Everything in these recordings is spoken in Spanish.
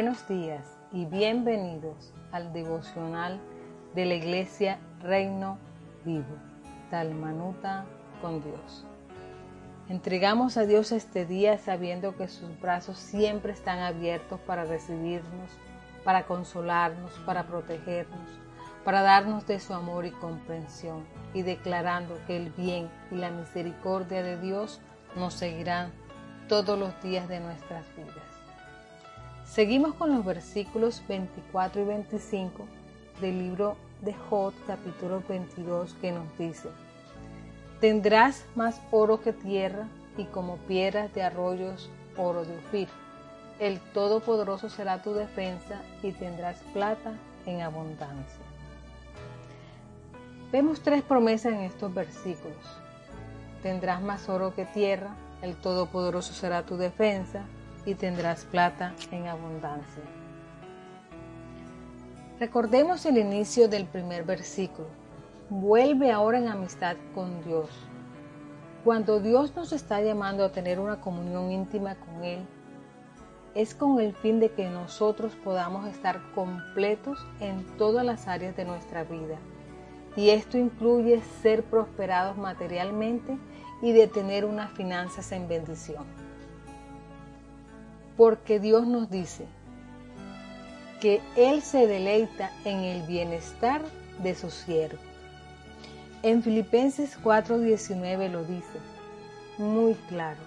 Buenos días y bienvenidos al devocional de la Iglesia Reino Vivo, Talmanuta con Dios. Entregamos a Dios este día sabiendo que sus brazos siempre están abiertos para recibirnos, para consolarnos, para protegernos, para darnos de su amor y comprensión, y declarando que el bien y la misericordia de Dios nos seguirán todos los días de nuestras vidas. Seguimos con los versículos 24 y 25 del libro de Jod, capítulo 22, que nos dice, Tendrás más oro que tierra y como piedras de arroyos oro de Ufir. El Todopoderoso será tu defensa y tendrás plata en abundancia. Vemos tres promesas en estos versículos. Tendrás más oro que tierra, el Todopoderoso será tu defensa y tendrás plata en abundancia. Recordemos el inicio del primer versículo. Vuelve ahora en amistad con Dios. Cuando Dios nos está llamando a tener una comunión íntima con Él, es con el fin de que nosotros podamos estar completos en todas las áreas de nuestra vida. Y esto incluye ser prosperados materialmente y de tener unas finanzas en bendición porque Dios nos dice que Él se deleita en el bienestar de su siervo. En Filipenses 4:19 lo dice muy claro.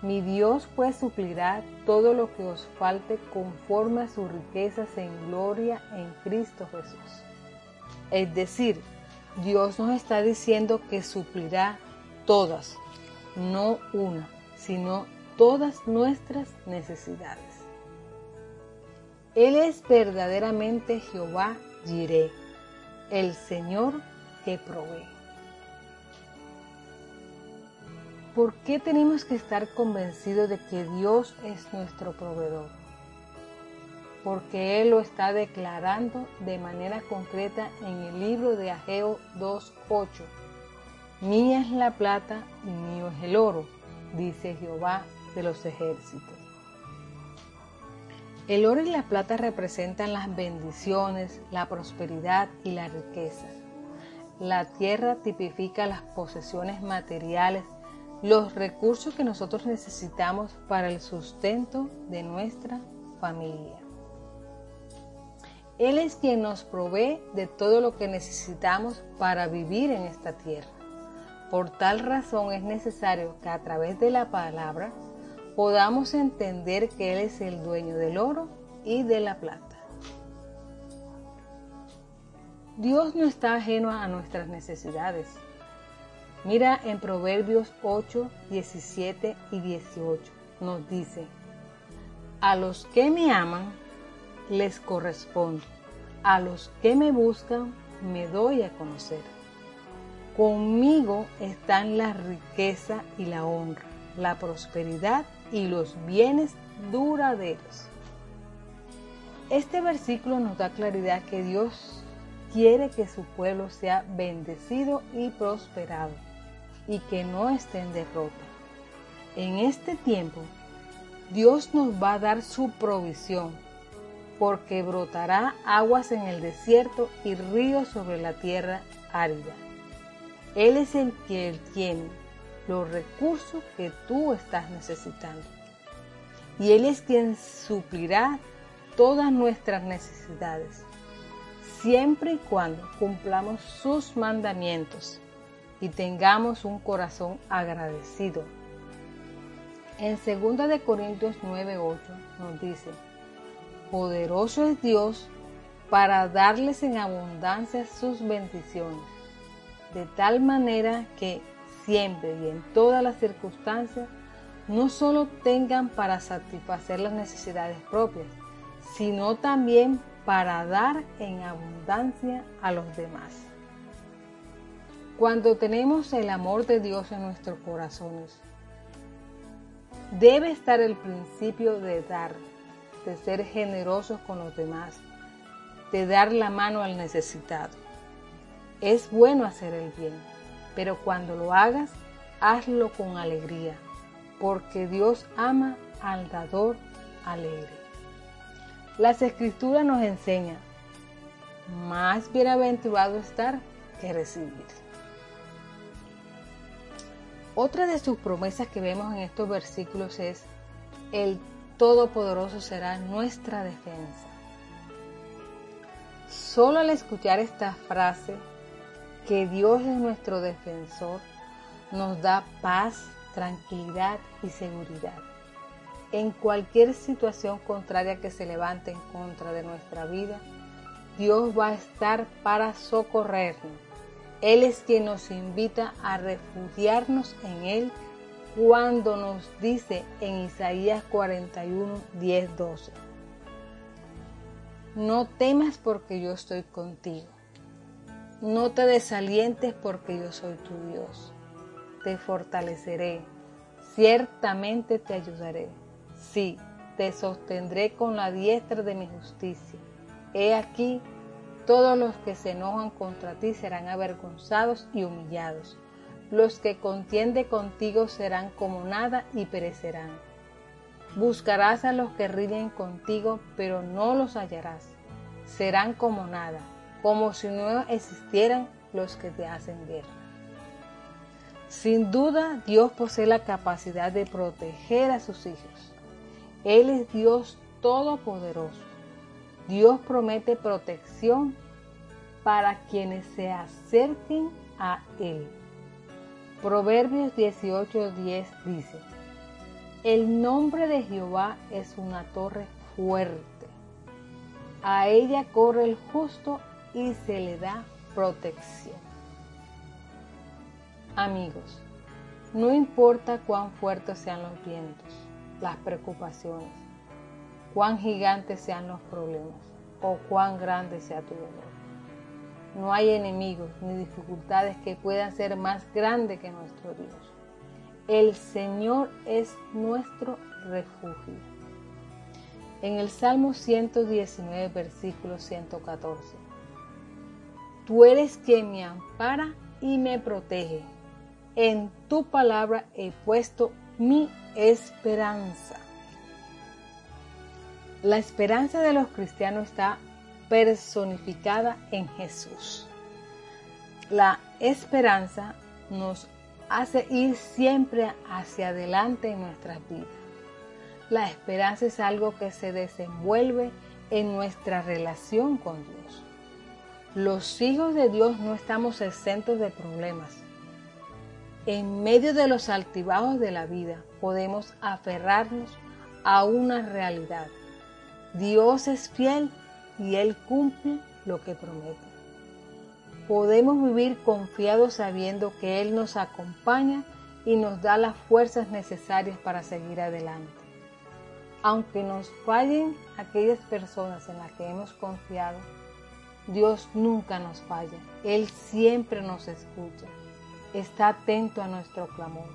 Mi Dios pues suplirá todo lo que os falte conforme a sus riquezas en gloria en Cristo Jesús. Es decir, Dios nos está diciendo que suplirá todas, no una, sino todas nuestras necesidades. Él es verdaderamente Jehová Jireh, el Señor que provee. ¿Por qué tenemos que estar convencidos de que Dios es nuestro proveedor? Porque Él lo está declarando de manera concreta en el libro de Ageo 2.8. Mía es la plata y mío es el oro, dice Jehová los ejércitos. El oro y la plata representan las bendiciones, la prosperidad y la riqueza. La tierra tipifica las posesiones materiales, los recursos que nosotros necesitamos para el sustento de nuestra familia. Él es quien nos provee de todo lo que necesitamos para vivir en esta tierra. Por tal razón es necesario que a través de la palabra podamos entender que Él es el dueño del oro y de la plata. Dios no está ajeno a nuestras necesidades. Mira en Proverbios 8, 17 y 18. Nos dice, a los que me aman, les correspondo. A los que me buscan, me doy a conocer. Conmigo están la riqueza y la honra, la prosperidad y los bienes duraderos. Este versículo nos da claridad que Dios quiere que su pueblo sea bendecido y prosperado y que no esté en derrota. En este tiempo, Dios nos va a dar su provisión, porque brotará aguas en el desierto y ríos sobre la tierra árida. Él es el que tiene los recursos que tú estás necesitando. Y Él es quien suplirá todas nuestras necesidades, siempre y cuando cumplamos sus mandamientos y tengamos un corazón agradecido. En 2 de Corintios 9:8 nos dice, poderoso es Dios para darles en abundancia sus bendiciones, de tal manera que siempre y en todas las circunstancias, no solo tengan para satisfacer las necesidades propias, sino también para dar en abundancia a los demás. Cuando tenemos el amor de Dios en nuestros corazones, debe estar el principio de dar, de ser generosos con los demás, de dar la mano al necesitado. Es bueno hacer el bien pero cuando lo hagas, hazlo con alegría, porque Dios ama al dador alegre. Las escrituras nos enseñan, más bienaventurado estar que recibir. Otra de sus promesas que vemos en estos versículos es, el Todopoderoso será nuestra defensa. Solo al escuchar esta frase, que Dios es nuestro defensor, nos da paz, tranquilidad y seguridad. En cualquier situación contraria que se levante en contra de nuestra vida, Dios va a estar para socorrernos. Él es quien nos invita a refugiarnos en Él cuando nos dice en Isaías 41, 10, 12. No temas porque yo estoy contigo. No te desalientes porque yo soy tu Dios. Te fortaleceré. Ciertamente te ayudaré. Sí, te sostendré con la diestra de mi justicia. He aquí, todos los que se enojan contra ti serán avergonzados y humillados. Los que contienden contigo serán como nada y perecerán. Buscarás a los que ríen contigo, pero no los hallarás. Serán como nada, como si no existieran los que te hacen guerra. Sin duda, Dios posee la capacidad de proteger a sus hijos. Él es Dios todopoderoso. Dios promete protección para quienes se acerquen a Él. Proverbios 18:10 dice, El nombre de Jehová es una torre fuerte. A ella corre el justo y se le da protección. Amigos, no importa cuán fuertes sean los vientos, las preocupaciones, cuán gigantes sean los problemas o cuán grande sea tu dolor. No hay enemigos ni dificultades que puedan ser más grandes que nuestro Dios. El Señor es nuestro refugio. En el Salmo 119, versículo 114. Tú eres quien me ampara y me protege. En tu palabra he puesto mi esperanza. La esperanza de los cristianos está personificada en Jesús. La esperanza nos hace ir siempre hacia adelante en nuestras vidas. La esperanza es algo que se desenvuelve en nuestra relación con Dios. Los hijos de Dios no estamos exentos de problemas en medio de los altibajos de la vida podemos aferrarnos a una realidad. Dios es fiel y Él cumple lo que promete. Podemos vivir confiados sabiendo que Él nos acompaña y nos da las fuerzas necesarias para seguir adelante. Aunque nos fallen aquellas personas en las que hemos confiado, Dios nunca nos falla. Él siempre nos escucha está atento a nuestro clamor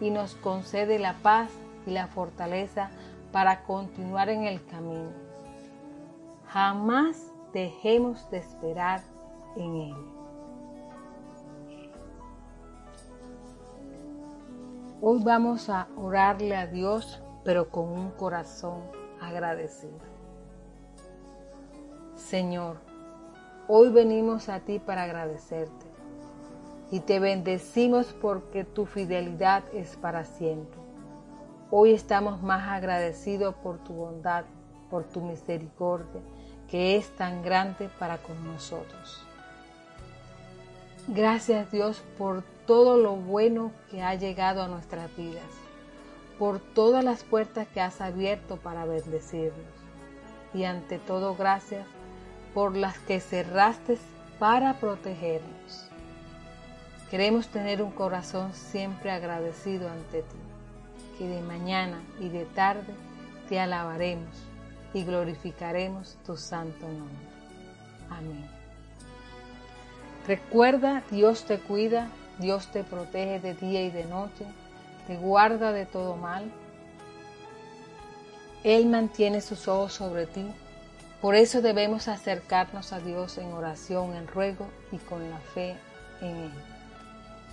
y nos concede la paz y la fortaleza para continuar en el camino. Jamás dejemos de esperar en Él. Hoy vamos a orarle a Dios, pero con un corazón agradecido. Señor, hoy venimos a ti para agradecerte y te bendecimos porque tu fidelidad es para siempre. Hoy estamos más agradecidos por tu bondad, por tu misericordia, que es tan grande para con nosotros. Gracias Dios por todo lo bueno que ha llegado a nuestras vidas, por todas las puertas que has abierto para bendecirnos y ante todo gracias por las que cerraste para protegernos. Queremos tener un corazón siempre agradecido ante ti, que de mañana y de tarde te alabaremos y glorificaremos tu santo nombre. Amén. Recuerda, Dios te cuida, Dios te protege de día y de noche, te guarda de todo mal. Él mantiene sus ojos sobre ti. Por eso debemos acercarnos a Dios en oración, en ruego y con la fe en Él.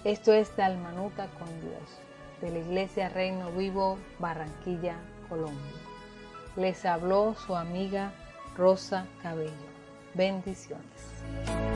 Esto es Dalmanuta con Dios, de la Iglesia Reino Vivo, Barranquilla, Colombia. Les habló su amiga Rosa Cabello. Bendiciones.